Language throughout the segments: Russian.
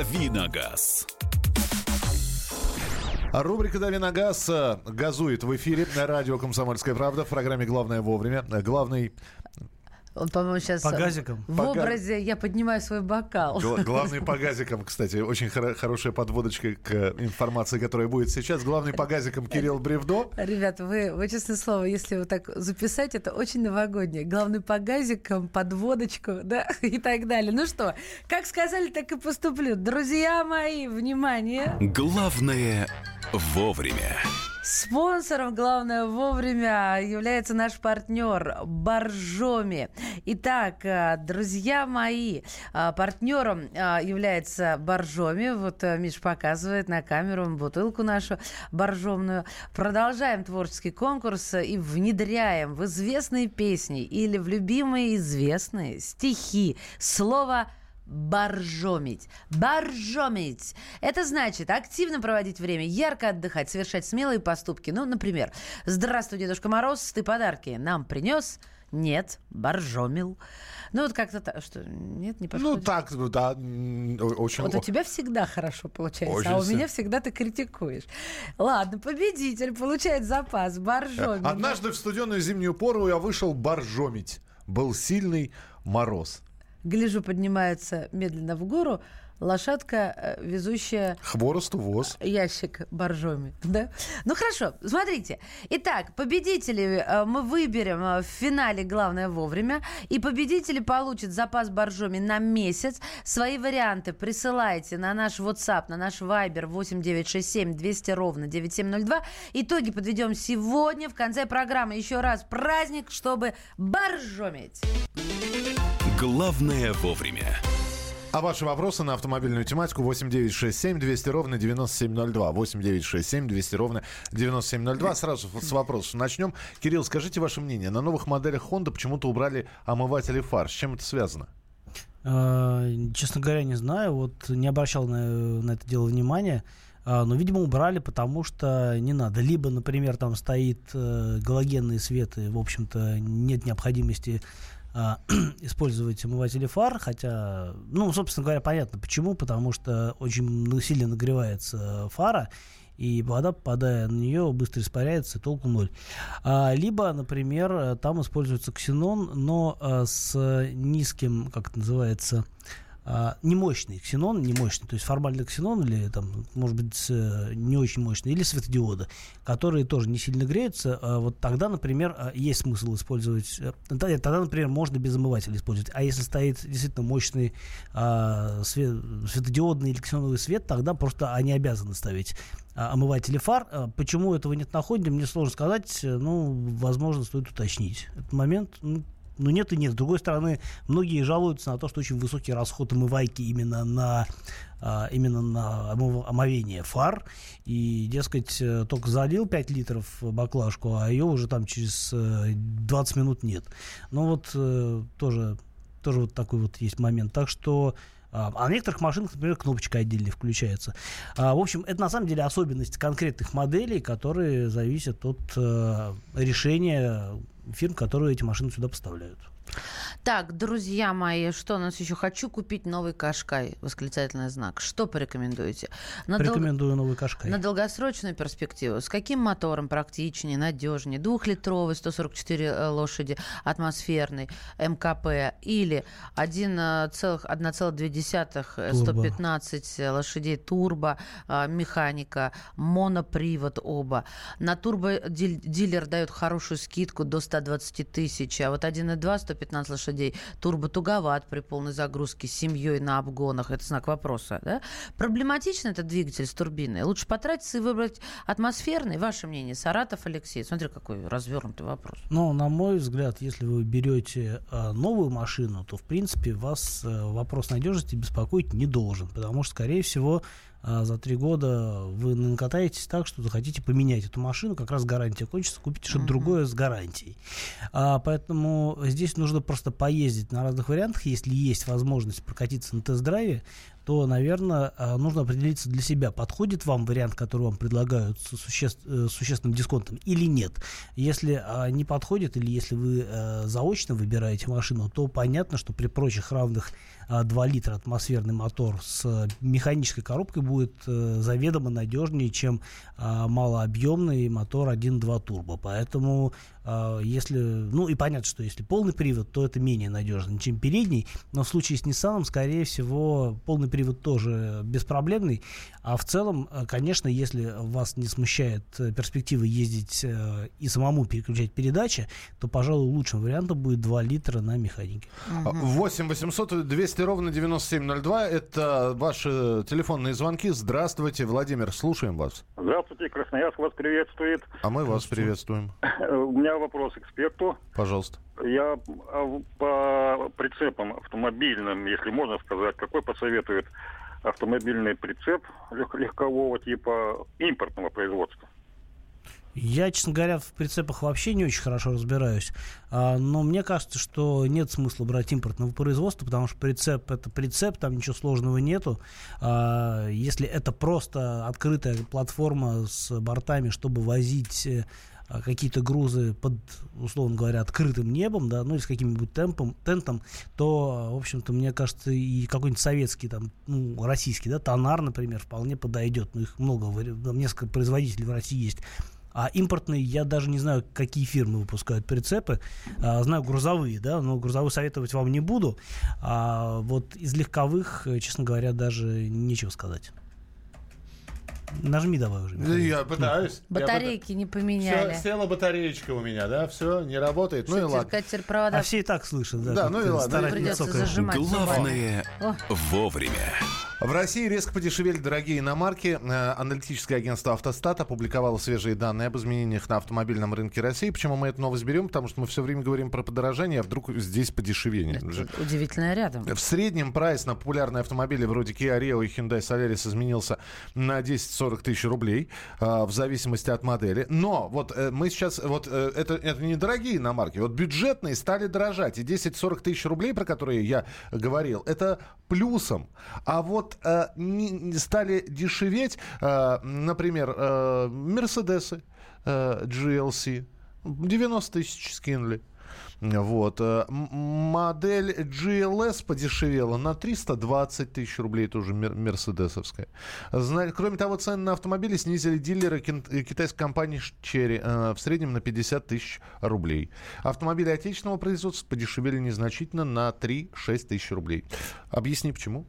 «Давиногаз». Рубрика «Дави на газ» э, газует в эфире на радио «Комсомольская правда» в программе «Главное вовремя». Главный Он, по-моему, сейчас По газикам? в По га- образе «я поднимаю свой бокал». Гла- Главный по газикам, кстати, очень хоро- хорошая подводочка к э, информации, которая будет сейчас. Главный по газикам Кирилл Бревдо. Ребята, вы, вы, честное слово, если вот так записать, это очень новогоднее. Главный по газикам, подводочку, да, и так далее. Ну что, как сказали, так и поступлю. Друзья мои, внимание! Главное вовремя. Спонсором «Главное вовремя» является наш партнер Боржоми. Итак, э, друзья мои, э, партнером э, является Боржоми. Вот Миш показывает на камеру бутылку нашу боржомную. Продолжаем творческий конкурс и внедряем в известные песни или в любимые известные стихи слово Боржомить. Боржомить. Это значит активно проводить время, ярко отдыхать, совершать смелые поступки. Ну, например, «Здравствуй, Дедушка Мороз, ты подарки нам принес?» Нет, боржомил. Ну, вот как-то так, что, нет, не Ну, подходит? так, да, м, очень... Вот у тебя всегда хорошо получается, Очень а у меня всегда ты критикуешь. Ладно, победитель получает запас боржомил. Однажды в студеную зимнюю пору я вышел боржомить. Был сильный мороз. Гляжу, поднимается медленно в гору лошадка, э, везущая Хворосту воз. ящик боржоми, да? Ну хорошо, смотрите. Итак, победителей э, мы выберем э, в финале «Главное вовремя». И победители получат запас боржоми на месяц. Свои варианты присылайте на наш WhatsApp, на наш Viber 8967 200 ровно 9702. Итоги подведем сегодня в конце программы. Еще раз праздник, чтобы боржомить. Главное вовремя. А ваши вопросы на автомобильную тематику 8967 200 ровно 9702. 8967 200 ровно 9702. Сразу с вопросов начнем. Кирилл, скажите ваше мнение. На новых моделях Honda почему-то убрали омыватели фар. С чем это связано? А, Честно говоря, не знаю. Вот не обращал на, на это дело внимания. А, Но, видимо, убрали, потому что не надо. Либо, например, там стоит э, галогенный свет, и, в общем-то, нет необходимости использовать омыватели фар, хотя, ну, собственно говоря, понятно почему, потому что очень сильно нагревается фара, и вода, попадая на нее, быстро испаряется, толку ноль. А, либо, например, там используется ксенон, но а, с низким, как это называется, а, не мощный ксенон, не мощный, то есть формальный ксенон или там, может быть, э, не очень мощный, или светодиоды, которые тоже не сильно греются, а вот тогда, например, а, есть смысл использовать, э, тогда, например, можно без омывателя использовать, а если стоит действительно мощный свет- светодиодный или ксеноновый свет, тогда просто они обязаны ставить омыватели фар. Почему этого нет на Хонде, мне сложно сказать, э, ну, возможно, стоит уточнить. Этот момент, ну, ну, нет и нет. С другой стороны, многие жалуются на то, что очень высокий расход омывайки именно на, а, именно на омовение фар. И, дескать, э, только залил 5 литров баклажку, а ее уже там через э, 20 минут нет. Ну, вот э, тоже, тоже вот такой вот есть момент. Так что а а на некоторых машинах, например, кнопочка отдельно включается. А, в общем, это на самом деле особенность конкретных моделей, которые зависят от э, решения фирм, которые эти машины сюда поставляют. Так, друзья мои, что у нас еще? Хочу купить новый Кашкай, восклицательный знак. Что порекомендуете? На дол- Рекомендую новый Кашкай. На долгосрочную перспективу. С каким мотором практичнее, надежнее? Двухлитровый, 144 э, лошади, атмосферный, МКП или 1,2, э, 115 лошадей турбо, э, механика, монопривод оба. На турбо дил- дилер дает хорошую скидку до 120 тысяч, а вот 1,2, 115 лошадей, турбо туговат при полной загрузке с семьей на обгонах. Это знак вопроса. Да? Проблематичен этот двигатель с турбиной? Лучше потратиться и выбрать атмосферный. Ваше мнение, Саратов, Алексей? Смотри, какой развернутый вопрос. Но, на мой взгляд, если вы берете э, новую машину, то, в принципе, вас э, вопрос надежности беспокоить не должен, потому что, скорее всего, э, за три года вы накатаетесь так, что захотите поменять эту машину, как раз гарантия кончится, купите что-то другое с гарантией. А, поэтому здесь нужно просто поездить на разных вариантах, если есть возможность прокатиться на тест-драйве, то, наверное, нужно определиться для себя, подходит вам вариант, который вам предлагают с суще... Э, существенным дисконтом или нет. Если не подходит или если вы заочно выбираете машину, то понятно, что при прочих равных 2 литра атмосферный мотор с механической коробкой будет э, заведомо надежнее, чем а, малообъемный мотор 1.2 турбо. Поэтому а, если, ну и понятно, что если полный привод, то это менее надежно, чем передний, но в случае с Nissan, скорее всего, полный привод тоже беспроблемный, а в целом, э, конечно, если вас не смущает э, перспектива ездить и самому переключать передачи, то, пожалуй, лучшим вариантом будет 2 литра на механике. 8 800 200 200 ровно 9702. Это ваши телефонные звонки. Здравствуйте, Владимир, слушаем вас. Здравствуйте, Красноярск вас приветствует. А мы вас приветствуем. У меня вопрос эксперту. Пожалуйста. Я а, по прицепам автомобильным, если можно сказать, какой посоветует автомобильный прицеп легкового типа импортного производства? Я, честно говоря, в прицепах вообще не очень хорошо разбираюсь. А, но мне кажется, что нет смысла брать импортного производства, потому что прицеп это прицеп, там ничего сложного нету. А, если это просто открытая платформа с бортами, чтобы возить э, какие-то грузы под, условно говоря, открытым небом, да, ну или с каким-нибудь темпом, тентом, то, в общем-то, мне кажется, и какой-нибудь советский, там, ну, российский, да, тонар, например, вполне подойдет. Ну, их много, несколько производителей в России есть а импортные, я даже не знаю, какие фирмы выпускают прицепы. А, знаю грузовые, да, но грузовые советовать вам не буду. А вот из легковых, честно говоря, даже нечего сказать. Нажми давай уже. Михаил. Я пытаюсь. Батарейки я не поменяли. Все, села батареечка у меня, да, все, не работает. Ну и ладно. Провода... А все и так слышат, да. Да, ну и ладно. Придется зажимать. Главное вовремя. В России резко подешевели дорогие иномарки. Э, аналитическое агентство «Автостат» опубликовало свежие данные об изменениях на автомобильном рынке России. Почему мы эту новость берем? Потому что мы все время говорим про подорожание, а вдруг здесь подешевение. Это удивительно рядом. В среднем прайс на популярные автомобили вроде Kia Rio и Hyundai Solaris изменился на 10-40 тысяч рублей э, в зависимости от модели. Но вот э, мы сейчас... Вот это, это не дорогие иномарки. Вот бюджетные стали дорожать. И 10-40 тысяч рублей, про которые я говорил, это плюсом. А вот э, не, стали дешеветь, э, например, э, Мерседесы э, GLC. 90 тысяч скинули. Вот. Э, модель GLS подешевела на 320 тысяч рублей, тоже мерседесовская. Кроме того, цены на автомобили снизили дилеры китайской компании Cherry э, в среднем на 50 тысяч рублей. Автомобили отечественного производства подешевели незначительно на 3-6 тысяч рублей. Объясни, почему?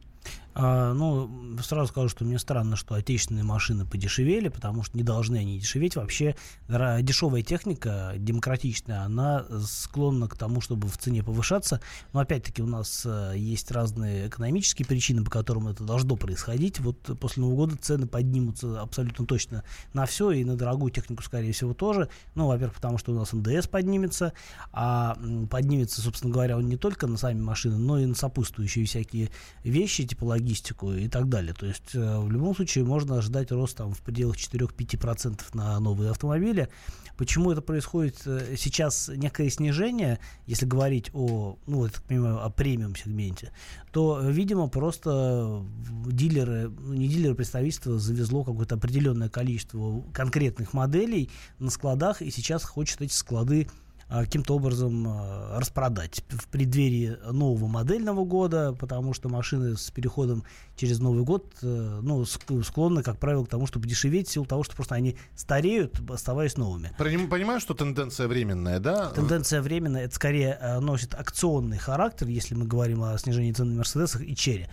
А, ну, сразу скажу, что мне странно, что отечественные машины подешевели, потому что не должны они дешеветь. Вообще, дешевая техника, демократичная, она склонна к тому, чтобы в цене повышаться. Но опять-таки у нас э, есть разные экономические причины, по которым это должно происходить. Вот после Нового года цены поднимутся абсолютно точно на все, и на дорогую технику, скорее всего, тоже. Ну, во-первых, потому что у нас НДС поднимется, а поднимется, собственно говоря, он не только на сами машины, но и на сопутствующие всякие вещи, типа логистику и так далее. То есть э, в любом случае можно ожидать рост там, в пределах 4-5% на новые автомобили. Почему это происходит э, сейчас некое снижение, если говорить о, ну, я так понимаю, о премиум сегменте, то, видимо, просто дилеры, ну, не дилеры, представительства завезло какое-то определенное количество конкретных моделей на складах, и сейчас хочет эти склады а, каким-то образом а, распродать в преддверии нового модельного года, потому что машины с переходом через Новый год э, ну, склонны, как правило, к тому, чтобы дешеветь в силу того, что просто они стареют, оставаясь новыми. Понимаю, что тенденция временная, да? Тенденция временная, это скорее э, носит акционный характер, если мы говорим о снижении цен на Мерседесах и Черри.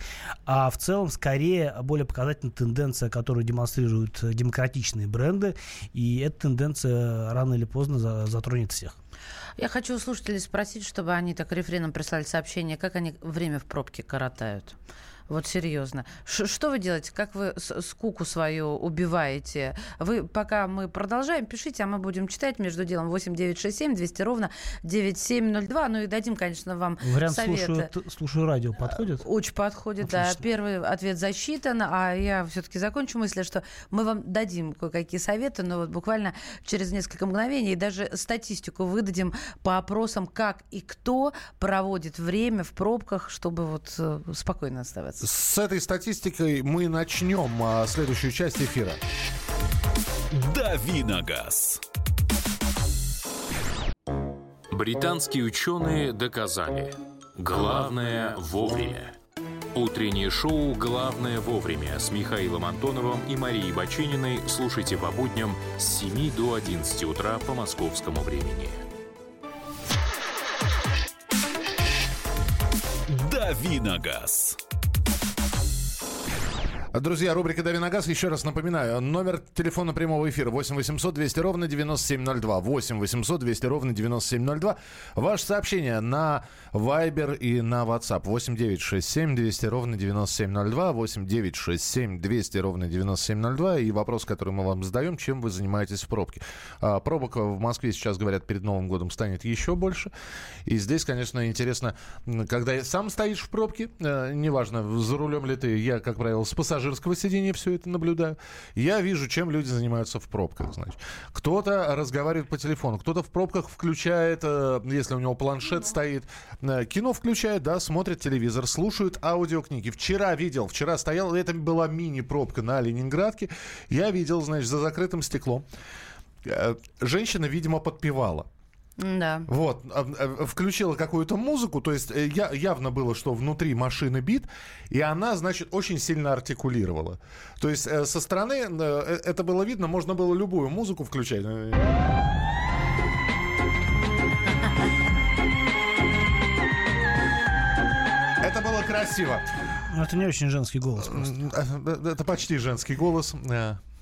А в целом, скорее, более показательная тенденция, которую демонстрируют демократичные бренды, и эта тенденция рано или поздно затронет всех. Я хочу у слушателей спросить, чтобы они так рефреном прислали сообщение, как они время в пробке коротают. Вот серьезно. Ш что вы делаете? Как вы скуку свою убиваете? Вы, пока мы продолжаем, пишите, а мы будем читать между делом 8967 200 ровно 9702. Ну и дадим, конечно, вам Вариант советы. Слушаю, слушаю радио подходит? Очень подходит, Отлично. да. Первый ответ засчитан, а я все-таки закончу мысль, что мы вам дадим кое-какие советы, но вот буквально через несколько мгновений даже статистику выдадим по опросам, как и кто проводит время в пробках, чтобы вот э, спокойно оставаться С этой статистикой мы начнем а, следующую часть эфира. Давиногаз. Британские ученые доказали. Главное вовремя. Утреннее шоу «Главное вовремя» с Михаилом Антоновым и Марией Бачининой слушайте по будням с 7 до 11 утра по московскому времени. Давиногаз. Друзья, рубрика «Дави на газ». Еще раз напоминаю. Номер телефона прямого эфира 8 800 200 ровно 9702. 8 800 200 ровно 9702. Ваше сообщение на Viber и на WhatsApp. 8 9 6 7 200 ровно 9702. 8 9 6 7 200 ровно 9702. И вопрос, который мы вам задаем, чем вы занимаетесь в пробке. А, пробок в Москве сейчас, говорят, перед Новым годом станет еще больше. И здесь, конечно, интересно, когда сам стоишь в пробке, э, неважно, за рулем ли ты, я, как правило, с пассажиром пассажирского сидения все это наблюдаю. Я вижу, чем люди занимаются в пробках. Значит. Кто-то разговаривает по телефону, кто-то в пробках включает, э, если у него планшет стоит, э, кино включает, да, смотрит телевизор, слушают аудиокниги. Вчера видел, вчера стоял, это была мини-пробка на Ленинградке. Я видел, значит, за закрытым стеклом. Э, женщина, видимо, подпевала. Да. Вот, а, а, включила какую-то музыку, то есть э, я, явно было, что внутри машины бит, и она, значит, очень сильно артикулировала. То есть э, со стороны э, это было видно, можно было любую музыку включать. Это было красиво. Ну, это не очень женский голос просто. Это почти женский голос.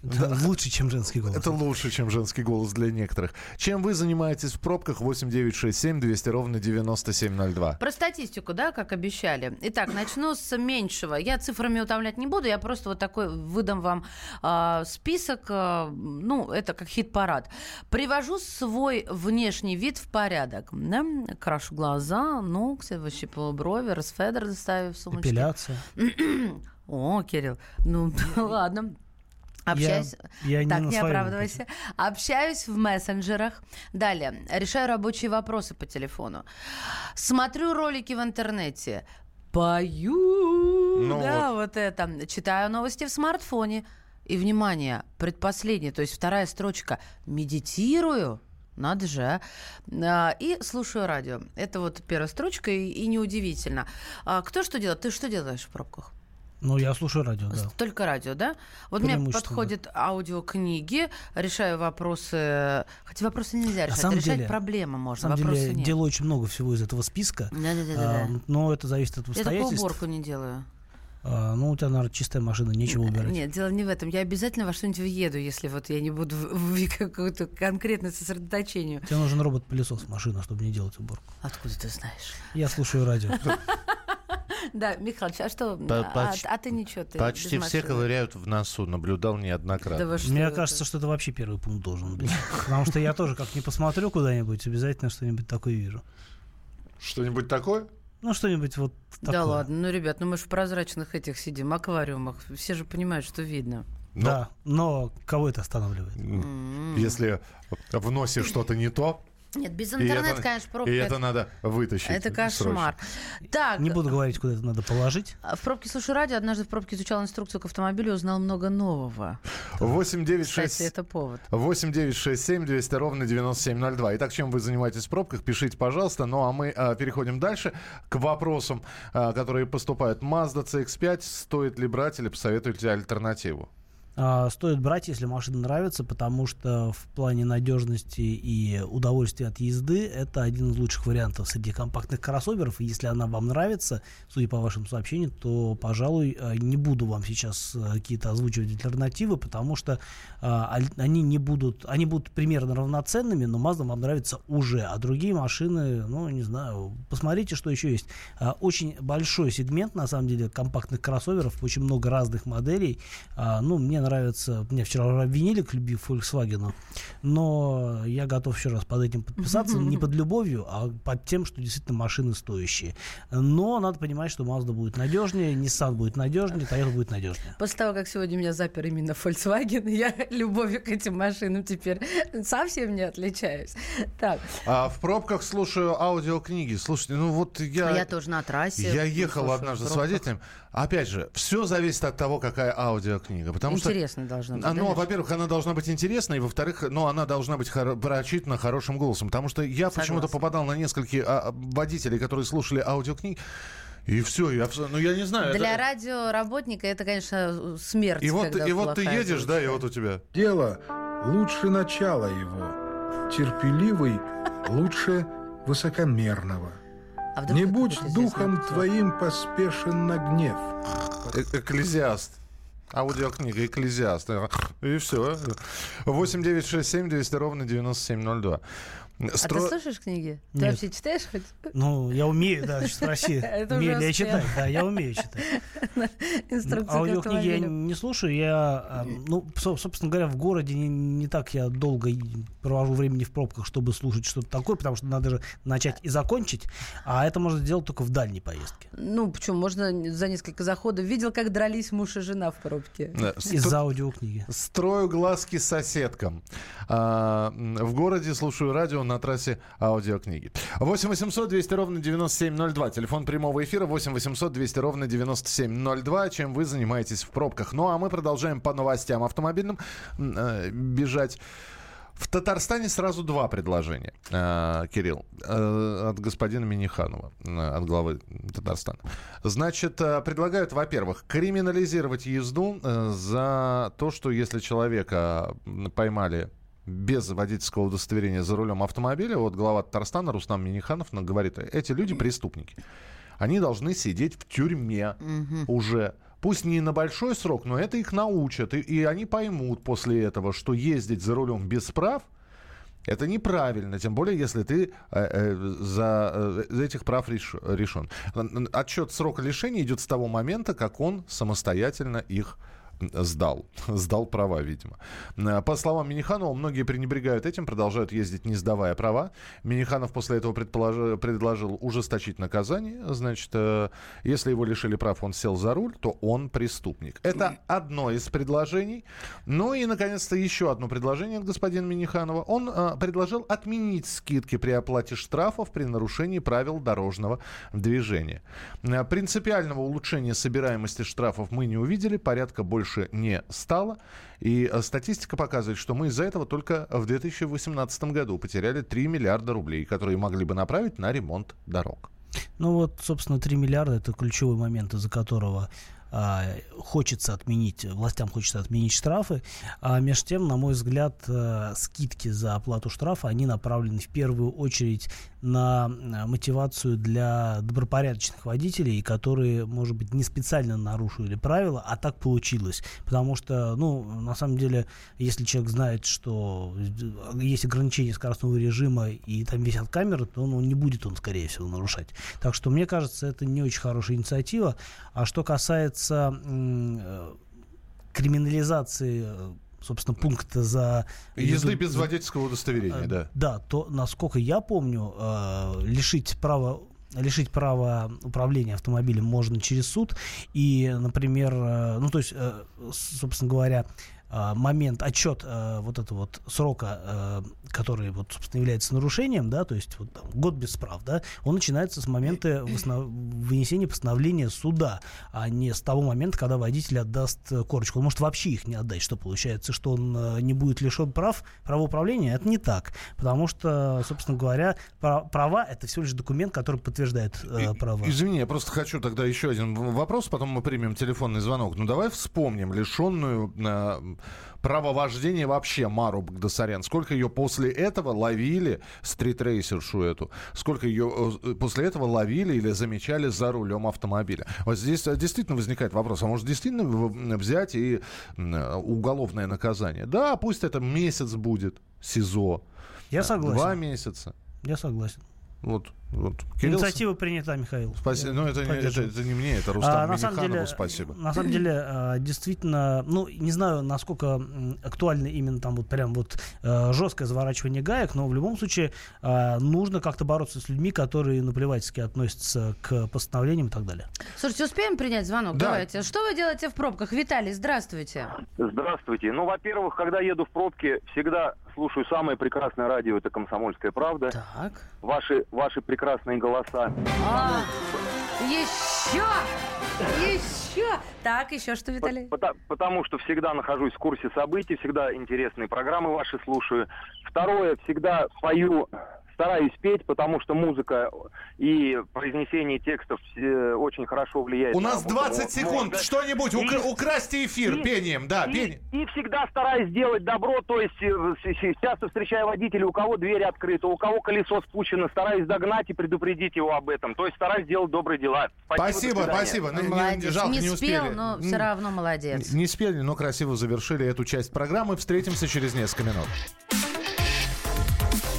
Это лучше, чем женский голос. Это лучше, чем женский голос для некоторых. Чем вы занимаетесь в пробках? 8 9 6 7 200 ровно 9702. Про статистику, да, как обещали. Итак, начну с меньшего. Я цифрами утомлять не буду, я просто вот такой выдам вам э, список. Э, ну, это как хит-парад. Привожу свой внешний вид в порядок. Да? Крашу глаза, ногти, выщипываю брови, расфедер доставив сумочку. Эпиляция. О, Кирилл, ну ладно. Общаюсь. Я, я так, не, не оправдывайся. Общаюсь в мессенджерах. Далее. Решаю рабочие вопросы по телефону. Смотрю ролики в интернете. Пою. Ну да, вот. вот это. Читаю новости в смартфоне. И, внимание, предпоследняя, то есть вторая строчка. Медитирую. Надо же. А? И слушаю радио. Это вот первая строчка, и, и неудивительно. А кто что делает? Ты что делаешь в пробках? Ну, я слушаю радио, да. Только радио, да? Вот мне подходят аудиокниги, решаю вопросы. Хотя вопросы нельзя решать. На решать деле, проблемы можно. На самом деле, нет. делаю очень много всего из этого списка. Да, да, да, да. А, но это зависит от Я обстоятельств. только уборку не делаю. А, ну, у тебя, наверное, чистая машина, нечего убирать. Нет, дело не в этом. Я обязательно во что-нибудь въеду, если вот я не буду в, какое-то конкретное сосредоточение. Тебе нужен робот-пылесос в машину, чтобы не делать уборку. Откуда ты знаешь? Я слушаю радио. Да, Михалыч, а что? А, а ты ничего, ты Почти все ковыряют в носу, наблюдал неоднократно. Мне кажется, что это вообще первый пункт должен быть. Потому что я тоже, как не посмотрю куда-нибудь, обязательно что-нибудь такое вижу. Что-нибудь такое? Ну, что-нибудь вот такое. Да ладно, ну, ребят, ну мы же в прозрачных этих сидим, аквариумах. Все же понимают, что видно. Но Да, но кого это останавливает? М. Если в носе что-то не то, Нет, без и интернета, это- конечно, пробка. и это- это надо вытащить. Это кошмар. Так, Не буду говорить, куда это надо положить. в пробке слушаю радио. Однажды в пробке изучал инструкцию к автомобилю, узнал много нового. срочно. 8 9 Кстати, 6 это повод. 8 9 6 7 200 ровно 9702. Итак, чем вы занимаетесь в пробках, пишите, пожалуйста. Ну, а мы а, переходим дальше к вопросам, а, которые поступают. Mazda CX-5, стоит ли брать или посоветуете альтернативу? А, Стоит брать, если машина нравится, потому что в плане надежности и удовольствия от езды это один из лучших вариантов среди компактных кроссоверов. И если она вам нравится, судя по вашим сообщениям, то, пожалуй, э, не буду вам сейчас э, какие-то озвучивать альтернативы, потому что а, аль- они не будут, они будут примерно равноценными, но Mazda вам нравится уже, а другие машины, ну, не знаю, посмотрите, что еще есть. А, Очень большой сегмент, на самом деле, компактных кроссоверов, очень много разных моделей. А, Ну, мне нравится. Меня вчера обвинили к любви Volkswagen, но я готов еще раз под этим подписаться. Не под любовью, а под тем, что действительно машины стоящие. Но надо понимать, что Mazda будет надежнее, Nissan будет надежнее, Toyota будет надежнее. После того, как сегодня меня запер именно Volkswagen, я любовью к этим машинам теперь совсем не отличаюсь. Так. А в пробках слушаю аудиокниги. Слушайте, ну вот я... Я тоже на трассе. Я ехал однажды с водителем. Опять же, все зависит от того, какая аудиокнига. Потому что Интересно должно быть. А, да, Ну, Миш? во-первых, она должна быть интересной, и во-вторых, ну, она должна быть хоро- прочитана хорошим голосом. Потому что я почему-то попадал на нескольких а, водителей, которые слушали аудиокниги, и все, я, ну, я не знаю. Для это- радиоработника это, конечно, смерть. И вот, и вот ты едешь, да, и вот у тебя... Дело лучше начала его. Терпеливый лучше высокомерного. А вдруг Не будь духом актер? твоим поспешен на гнев. Э- Экклезиаст. Аудиокнига «Экклезиаст». И все. 8 9 6 7 200 ровно 9702. А Стро- ты слушаешь книги? Ты Нет. вообще читаешь хоть? Ну, я умею, да, спроси, Это умею ли я читать. Да, я умею читать. Инструкцию к Аудиокниги я не слушаю. Я, а, ну, со- собственно говоря, в городе не, не так я долго провожу времени в пробках, чтобы слушать что-то такое, потому что надо же начать и закончить, а это можно сделать только в дальней поездке. Ну, почему? Можно за несколько заходов. Видел, как дрались муж и жена в пробке. Из-за аудиокниги. Строю глазки соседкам. А, в городе слушаю радио на трассе аудиокниги. 8 800 200 ровно 9702. Телефон прямого эфира 8 800 200 ровно 9702. Чем вы занимаетесь в пробках. Ну, а мы продолжаем по новостям автомобильным э, бежать. В Татарстане сразу два предложения, э, Кирилл, э, от господина Миниханова, э, от главы Татарстана. Значит, предлагают, во-первых, криминализировать езду за то, что если человека поймали без водительского удостоверения за рулем автомобиля, вот глава Татарстана Рустам Миниханов говорит, эти люди преступники. Они должны сидеть в тюрьме уже. Пусть не на большой срок, но это их научат. И, и они поймут после этого, что ездить за рулем без прав это неправильно, тем более, если ты э, э, за э, этих прав реш- решен. Отчет срока лишения идет с того момента, как он самостоятельно их сдал. Сдал права, видимо. Э, По словам Миниханова, многие пренебрегают этим, продолжают ездить, не сдавая права. Миниханов после этого предположи- предложил ужесточить наказание. Значит, э, если его лишили прав, он сел за руль, то он преступник. Это одно из предложений. Ну и, наконец-то, еще одно предложение от господина Миниханова. Он э, предложил отменить скидки при оплате штрафов при нарушении правил дорожного движения. Принципиального улучшения собираемости штрафов мы не увидели, порядка больше не стало. И э, статистика показывает, что мы из-за этого только в 2018 году потеряли 3 миллиарда рублей, которые могли бы направить на ремонт дорог. Ну вот, собственно, 3 миллиарда это ключевой момент, из-за которого хочется отменить, властям хочется отменить штрафы. А между тем, на мой взгляд, а, скидки за оплату штрафа, они направлены в первую очередь на а, мотивацию для добропорядочных водителей, которые, может быть, не специально нарушили правила, а так получилось. Потому что, ну, на самом деле, если человек знает, что есть ограничение скоростного режима и там висят камеры, то ну, не будет он, скорее всего, нарушать. Так что, мне кажется, это не очень хорошая инициатива. А что касается м, э, криминализации э, собственно, пункта за... Езды без водительского удостоверения, Э, да. Да, то, насколько я помню, лишить права лишить права управления автомобилем можно через суд. И, например, ну, то есть, собственно говоря, момент, отчет вот этого вот срока, который, вот, собственно, является нарушением, да, то есть вот, там, год без прав, да, он начинается с момента вынесения постановления суда, а не с того момента, когда водитель отдаст э, корочку. Он может вообще их не отдать, что получается, что он э, не будет лишен прав, права управления. Это не так, потому что, собственно говоря, пра- права — это всего лишь документ, который подтверждает э, права. Извини, я просто хочу тогда еще один вопрос, потом мы примем телефонный звонок. Ну давай вспомним лишенную э, права вождения вообще Мару Багдасарян. Сколько ее после этого ловили, стритрейсершу эту, сколько ее э, после этого ловили или замечали за рулем автомобиля. Вот здесь э, действительно возникает вопрос, а может действительно взять и э, уголовное наказание? Да, пусть это месяц будет СИЗО. Я Два согласен. месяца. Я согласен. Вот, вот. Кирилл, Инициатива принята, Михаил. Спасибо. Я Ну, это, не- это, это не мне, это Рустам А, на самом деле, спасибо. На самом деле, а, действительно, ну, не знаю, насколько актуально именно там вот прям вот э, жесткое заворачивание гаек, но в любом случае а, нужно как-то бороться с людьми, которые наплевательски относятся к постановлениям и так далее. Слушайте, успеем принять звонок? Да. Давайте. Что вы делаете в пробках? Виталий, здравствуйте. Здравствуйте. Ну, во-первых, когда еду в пробке, всегда слушаю самое прекрасное радио, это «Комсомольская правда». Так. Ваши, ваши прекрасные голоса. А, еще! Еще! Так, еще что, Виталий? Пота- потому что всегда нахожусь в курсе событий, всегда интересные программы ваши слушаю. Второе, всегда пою, стараюсь петь, потому что музыка и произнесение текстов э, очень хорошо влияет. У на нас работу 20 мо- секунд. мозга. Что-нибудь, И- укра- украсьте эфир и- пением. Да, и, пение. и всегда стараюсь делать добро, то есть э, часто встречаю водителей, у кого дверь открыта, у кого колесо спущено, стараюсь догнать и предупредить его об этом. То есть стараюсь делать добрые дела. Спасибо, спасибо. Не- не- Молодец. жалко, не, не спел, успели. но все равно молодец. Не спели, но красиво завершили эту часть программы. Встретимся через несколько минут.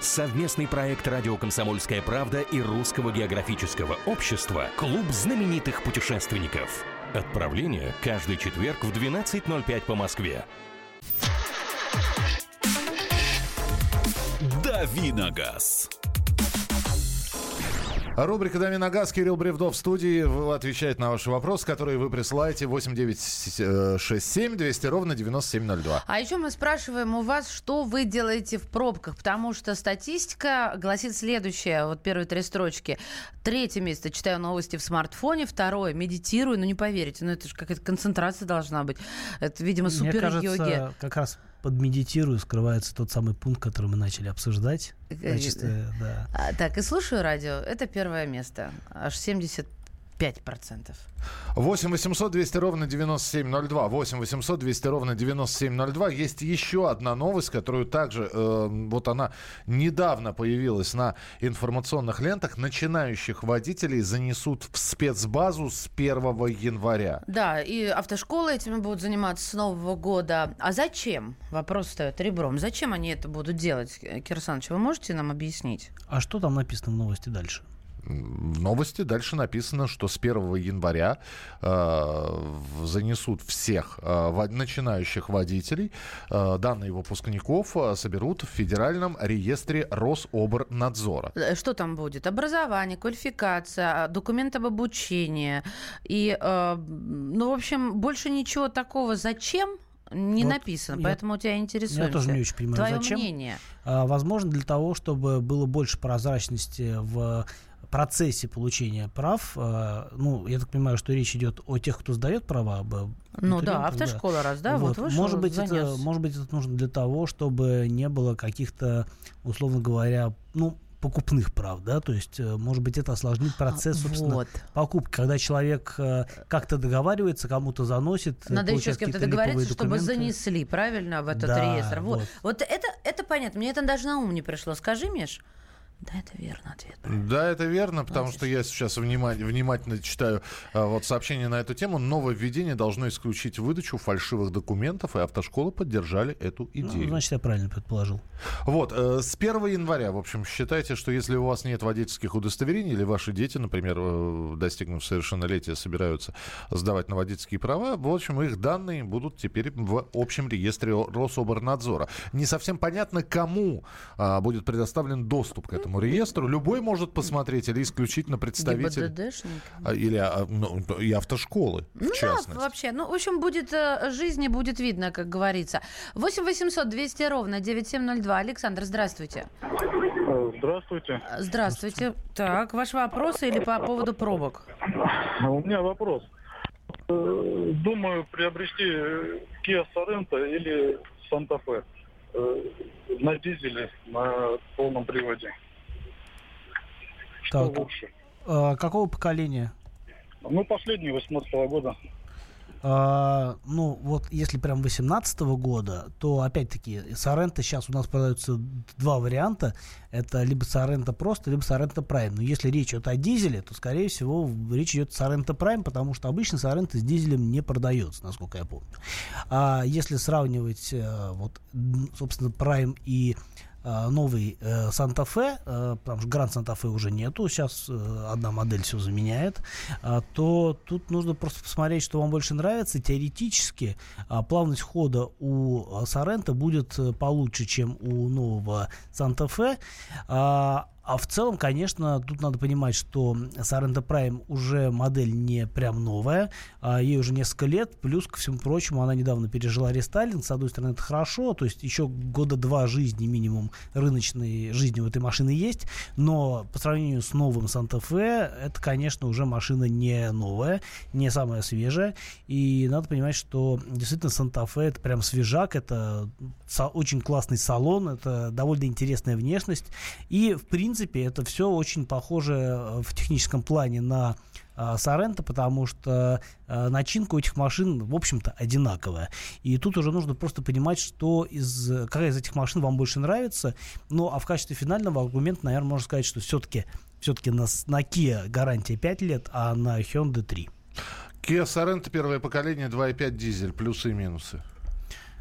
Совместный проект «Радио Комсомольская правда» и Русского географического общества «Клуб знаменитых путешественников». Отправление каждый четверг в 12.05 по Москве. Давиногаз. Рубрика «Дави на газ». Кирилл Бревдов в студии отвечает на ваши вопросы, которые вы присылаете 8967 200 ровно 9702. А еще мы спрашиваем у вас, что вы делаете в пробках, потому что статистика гласит следующее. Вот первые три строчки. Третье место читаю новости в смартфоне, второе медитирую, ну не поверите, ну это же какая-то концентрация должна быть. Это, видимо, Мне супер йоги. кажется, как раз под медитирую скрывается тот самый пункт, который мы начали обсуждать. Э, В качестве, да. А, так, и слушаю радио. Это первое место. Аж 75%. 8 800 200 ровно 9702. 8 800 200 ровно 9702. Есть еще одна новость, которую также, э, вот она недавно появилась на информационных лентах. Начинающих водителей занесут в спецбазу с 1 января. Да, и автошколы этим будут заниматься с Нового года. А зачем? Вопрос встает ребром. Зачем они это будут делать? Кирсанович, вы можете нам объяснить? А что там написано в новости дальше? В новости дальше написано, что с 1 января э, занесут всех э, начинающих водителей. Э, данные выпускников э, соберут в Федеральном реестре Рособорнадзора. Э, Что там будет? Образование, квалификация, документ об обучении. И, э, ну, в общем, больше ничего такого. Зачем? Не Вот написано, я- поэтому у тебя интересуется. Я тоже не очень понимаю, Твое зачем. мнение. А, Возможно, для того, чтобы было больше прозрачности в процессе получения прав. А, Ну, я так понимаю, что речь идет о тех, кто сдает права. об Ну да, автошкола раз, да, вот, вышел, может быть, это, занес. может быть, это нужно для того, чтобы не было каких-то, условно говоря, ну, покупных прав, да, то есть, э, может быть, это осложнит процесс, собственно, Вот. покупки, когда человек э, как-то договаривается, кому-то заносит, э, Надо еще с кем-то договориться, чтобы занесли, правильно, в этот Да, реестр. Вот. вот. вот это, это понятно. Мне это даже на ум не пришло. Скажи, Миш. Да, это верно ответ. Да, это верно, потому что я сейчас внима- внимательно читаю а, вот сообщение на эту тему. Нововведение должно исключить выдачу фальшивых документов, и автошколы поддержали эту Ну, идею. значит, я правильно предположил. Вот, э, с 1 января, в общем, считайте, что если у вас нет водительских удостоверений, или ваши дети, например, э, достигнув совершеннолетия, собираются сдавать на водительские права, в общем, их данные будут теперь в общем реестре Рособорнадзора. Не совсем понятно, кому а, будет предоставлен доступ к этому реестру. Любой может посмотреть или исключительно представитель... А, Или а, ну, и автошколы, в Ну частности. да, вообще. Ну, в общем, будет э, жизни, будет видно, как говорится. 8 800 200 ровно 9702. Александр, здравствуйте. Здравствуйте. Здравствуйте. Так, ваши вопросы или по поводу пробок? У меня вопрос. Э, Думаю приобрести э, Kia Sorento или Santa Fe на дизеле, на полном приводе. Что Так. лучше? А, какого поколения? Ну, последний, 18 года. А, ну, вот если прям 18 года, то опять-таки Сорента сейчас у нас продаются два варианта. Это либо Сорента просто, либо Сорента Прайм. Но если речь идет о дизеле, то, скорее всего, речь идет о Сорента Прайм, потому что обычно Сорента с дизелем не продается, насколько я помню. А если сравнивать, э, вот, собственно, Прайм и новый э, Санта-Фе, э, потому что Гранд Санта-Фе уже нету, сейчас э, одна модель все заменяет, э, то тут нужно просто посмотреть, что вам больше нравится. Теоретически э, плавность хода у Сорента будет э, получше, чем у нового Санта-Фе. А в целом, конечно, тут надо понимать, что Sorento Prime уже модель не прям новая, а ей уже несколько лет, плюс, ко всему прочему, она недавно пережила рестайлинг, с одной стороны, это хорошо, то есть еще года два жизни минимум рыночной жизни у этой машины есть, но по сравнению с новым Fe, это, конечно, уже машина не новая, не самая свежая, и надо понимать, что действительно Fe это прям свежак, это очень классный салон, это довольно интересная внешность, и, в принципе, принципе, это все очень похоже э, в техническом плане на Сорента, потому что э, начинка у этих машин, в общем-то, одинаковая. И тут уже нужно просто понимать, что из, какая из этих машин вам больше нравится. Ну, а в качестве финального аргумента, наверное, можно сказать, что все-таки все-таки на, на Kia гарантия 5 лет, а на Hyundai 3. Kia Sorento первое поколение 2.5 дизель, плюсы и минусы.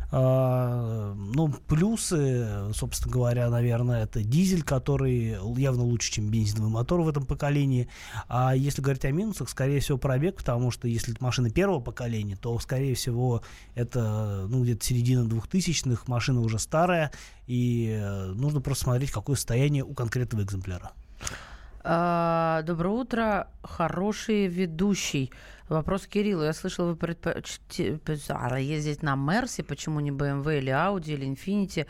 А, ну, плюсы, собственно говоря, наверное, это дизель, который явно лучше, чем бензиновый мотор в этом поколении. А если говорить о минусах, скорее всего, пробег, потому что если это машина первого поколения, то, скорее всего, это ну, где-то середина двухтысячных, машина уже старая, и э, нужно просто смотреть, какое состояние у конкретного экземпляра. А, доброе утро, хороший ведущий. Вопрос Кириллу. Я слышала, вы предпочитаете ездить на Мерсе, почему не BMW или Audi или Infiniti?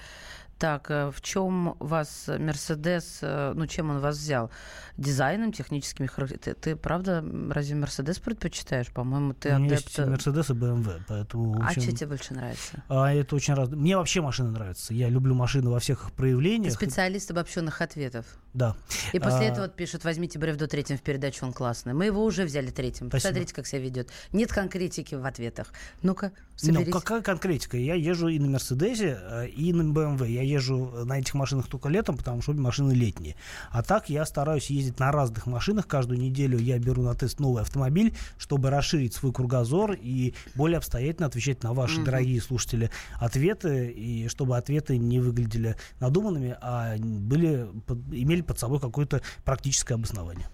Так, э, в чем вас Мерседес, э, ну, чем он вас взял? Дизайном, техническими характеристиками? Ты, ты, правда, разве Мерседес предпочитаешь? По-моему, ты адепт... Есть Мерседес и БМВ, поэтому... А общем... что тебе больше нравится? А, это очень раз... Мне вообще машины нравятся. Я люблю машины во всех их проявлениях. Ты специалист обобщенных ответов. Да. И после а... этого пишут, возьмите Бревдо третьим в передачу, он классный. Мы его уже взяли третьим. Спасибо. Посмотрите, как себя ведет. Нет конкретики в ответах. Ну-ка, ну, соберись. Ну, какая конкретика? Я езжу и на Мерседесе, э, и на БМВ. Я езжу на этих машинах только летом, потому что обе машины летние. А так я стараюсь ездить на разных машинах. Каждую неделю я беру на тест новый автомобиль, чтобы расширить свой кругозор и более обстоятельно отвечать на ваши, mm-hmm. дорогие слушатели, ответы, и чтобы ответы не выглядели надуманными, а были, имели под собой какое-то практическое обоснование.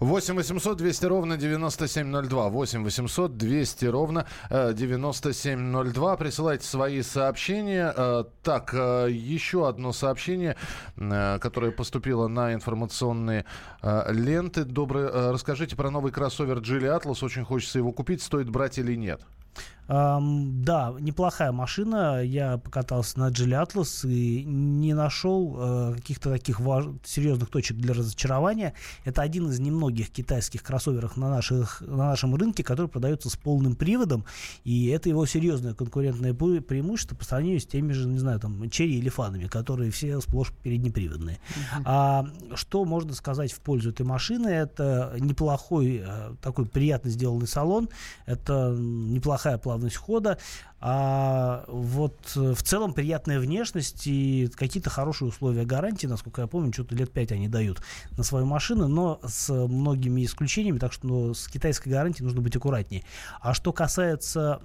8 800 200 ровно 9702. 8 800 200 ровно 9702. Э, Присылайте свои сообщения. Э, так, э, еще одно сообщение, которое поступило на информационные ленты. Добрый, расскажите про новый кроссовер Geely Atlas. Очень хочется его купить. Стоит брать или нет? Эм, да, неплохая машина. Я покатался на Geely Atlas и не нашел э, каких-то таких важ... серьезных точек для разочарования. Это один из немногих китайских кроссоверов на, наших, на нашем рынке, который продается с полным приводом. И это его серьезное конкурентное преимущество по сравнению с теми же, не знаю, там, черри или фанами, которые все сплошь переднеприводные. Uh-huh. А, что можно сказать в пользу этой машины? Это неплохой, э, такой приятно сделанный салон. Это неплохая плавность хода. А вот э, в целом приятная внешность и какие-то хорошие условия гарантии, насколько я помню, что-то лет 5 они дают на свою машину, но с многими исключениями, так что ну, с китайской гарантией нужно быть аккуратнее. А что касается,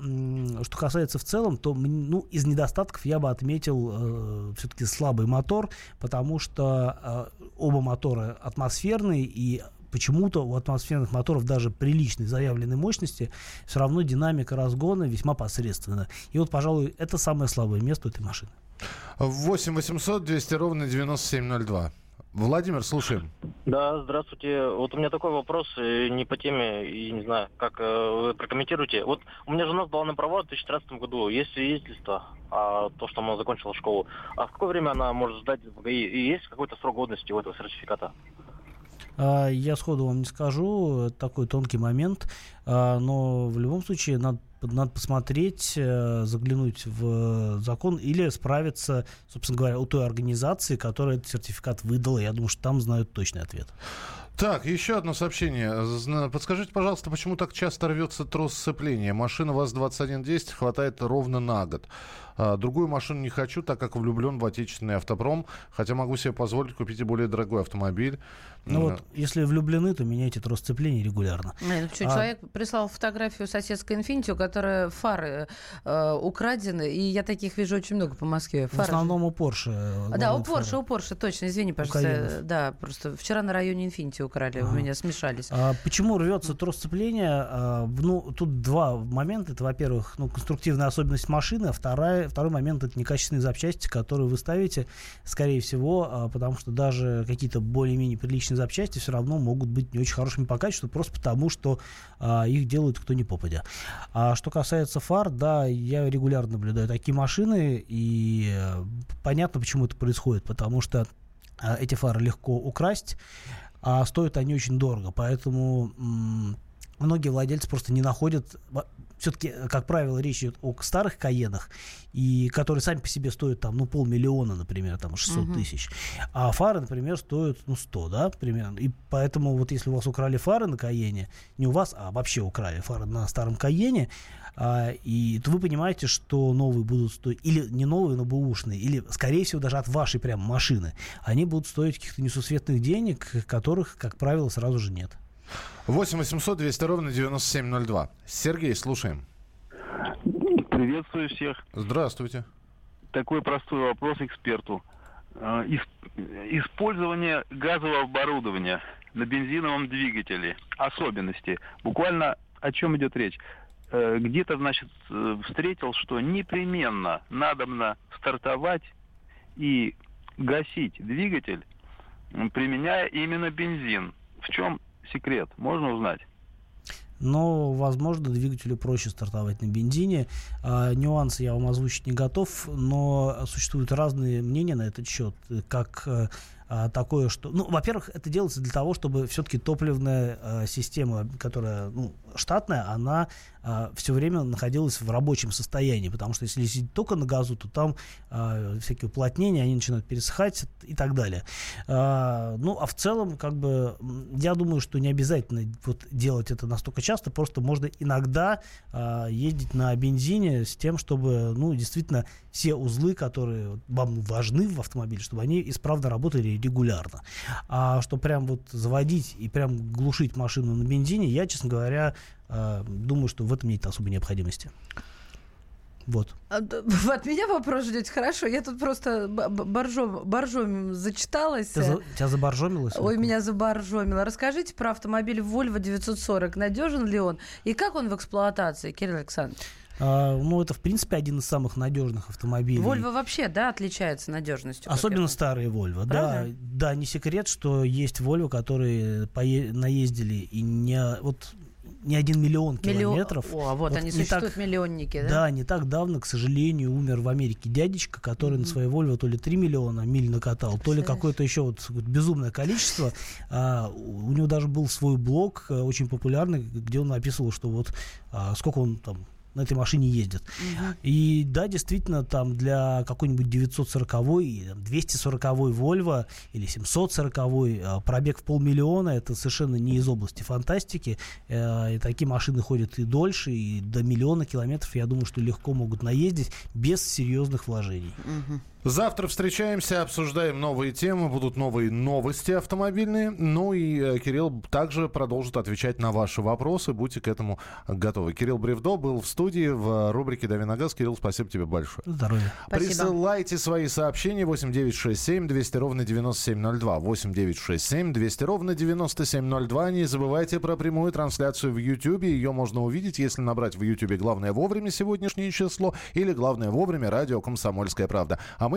что касается в целом, то ну, из недостатков я бы отметил э, все-таки слабый мотор, потому что э, оба мотора атмосферные и почему-то у атмосферных моторов даже приличной заявленной мощности все равно динамика разгона весьма посредственна. И вот, пожалуй, это самое слабое место этой машины. 8 800 200 ровно 9702. Владимир, слушаем. Да, здравствуйте. Вот у меня такой вопрос, э, не по теме, и не знаю, как э, вы прокомментируете. Вот у меня жена сдала на права в 2013 году. Есть свидетельство, а, то, что она закончила школу. А в какое время она может сдать в ГАИ? И есть какой-то срок годности у этого сертификата? А, я сходу вам не скажу, такой тонкий момент, а, но в любом случае надо надо посмотреть, э, заглянуть в закон или справиться, собственно говоря, у той организации, которая этот сертификат выдала. Я думаю, что там знают точный ответ. Так, еще одно сообщение. Подскажите, пожалуйста, почему так часто рвется трос сцепления? Машина ВАЗ-2110 хватает ровно на год. А, другую машину не хочу, так как влюблен в отечественный автопром, хотя могу себе позволить купить и более дорогой автомобиль. Ну вот, если влюблены, то меняйте трос сцепления регулярно. Не, ну? А- Человек прислал фотографию соседской Инфинити, у которой фары э, украдены, и я таких вижу очень много по Москве. В основном у Porsche. э, Да, у. Порше, у Порше, точно, извини, пожалуйста. Да, просто вчера на районе Инфинити украли, у меня смешались. А почему рвется трос сцепления? А, ну, тут два момента. Это, во-первых, ну, конструктивная особенность машины, а вторая, второй момент это некачественные запчасти, которые вы ставите, скорее всего, а, потому что даже какие-то более-менее приличные запчасти все равно могут быть не очень хорошими по качеству, просто потому что а, их делают кто ни попадя. А что касается фар, да, я регулярно наблюдаю такие машины, и понятно, почему это происходит, потому что а, эти фары легко украсть, а стоят они очень дорого, поэтому многие владельцы просто не находят. Все-таки, как правило, речь идет о старых Каенах, и которые сами по себе стоят там, ну, полмиллиона, например, там, 600 Мгм. тысяч. А фары, например, стоят, ну, 100, да, примерно. И поэтому вот если у вас украли фары на Каене, не у вас, а вообще украли фары на старом Каене, и то вы понимаете, что новые будут стоить, или не новые, но бэушные, или, скорее всего, даже от вашей прям машины, они будут стоить каких-то несусветных денег, которых, как правило, сразу же нет. 8 800 200 ровно 9702. Сергей, слушаем. Приветствую всех. Здравствуйте. Такой простой вопрос эксперту. Ис- Использование газового оборудования на бензиновом двигателе. Особенности. Буквально о чем идет речь? Э, Где-то, значит, э, встретил, что непременно надобно стартовать и гасить двигатель, применяя именно бензин. В чем секрет? Можно узнать? Но, возможно, двигателю проще стартовать на бензине. А, нюансы я вам озвучить не готов, но существуют разные мнения на этот счет. Как э, а, такое, что... Ну, во-первых, это делается для того, чтобы все-таки топливная э, система, которая ну, штатная, она все время находилась в рабочем состоянии. Потому что если сидеть только на газу, то там а, всякие уплотнения, они начинают пересыхать и так далее. А, ну, а в целом, как бы, я думаю, что не обязательно вот делать это настолько часто, просто можно иногда а, ездить на бензине с тем, чтобы, ну, действительно, все узлы, которые вам важны в автомобиле, чтобы они исправно работали регулярно. А что прям вот заводить и прям глушить машину на бензине, я, честно говоря, а, думаю, что в этом нет особой необходимости. Вот. А, от меня вопрос ждете? Хорошо, я тут просто боржом, боржом зачиталась. Тебя, за- тебя заборжомилось? Ой, меня заборжомило. Расскажите про автомобиль Volvo 940. Надежен ли он? И как он в эксплуатации, Кирилл Александрович? А, ну, это, в принципе, один из самых надежных автомобилей. Volvo вообще, да, отличается надежностью? Особенно старые Volvo. Да, да, не секрет, что есть Volvo, которые пое- наездили и не, вот, не один миллион Миллион- километров. О, вот, они не существуют, так- миллионники, да? Да, не так давно, к сожалению, умер в Америке дядечка, который на своей Volvo то ли 3 миллиона миль накатал, то ли какое-то еще вот вот безумное количество. А, у у него даже был свой блог, э, очень популярный, где он описывал, что вот а, сколько он там на этой машине ездит. И да, действительно, там для какой-нибудь 940 или там, 240 Volvo или 740 а, пробег в полмиллиона, это совершенно не из области фантастики. Э, И такие машины ходят и дольше, и до миллиона километров, я думаю, что легко могут наездить без серьезных вложений. Завтра встречаемся, обсуждаем новые темы, будут новые новости автомобильные. Ну и э, Кирилл также продолжит отвечать на ваши вопросы. Будьте к этому готовы. Кирилл Бревдо был в студии в рубрике «Дави на газ». Кирилл, спасибо тебе большое. Здоровья. Спасибо. Присылайте свои сообщения 8967 200 ровно 9702. 8967 200 ровно 9702. Не забывайте про прямую трансляцию в YouTube. Ее можно увидеть, если набрать в YouTube «Главное вовремя» сегодняшнее число или «Главное вовремя» радио «Комсомольская правда». А мы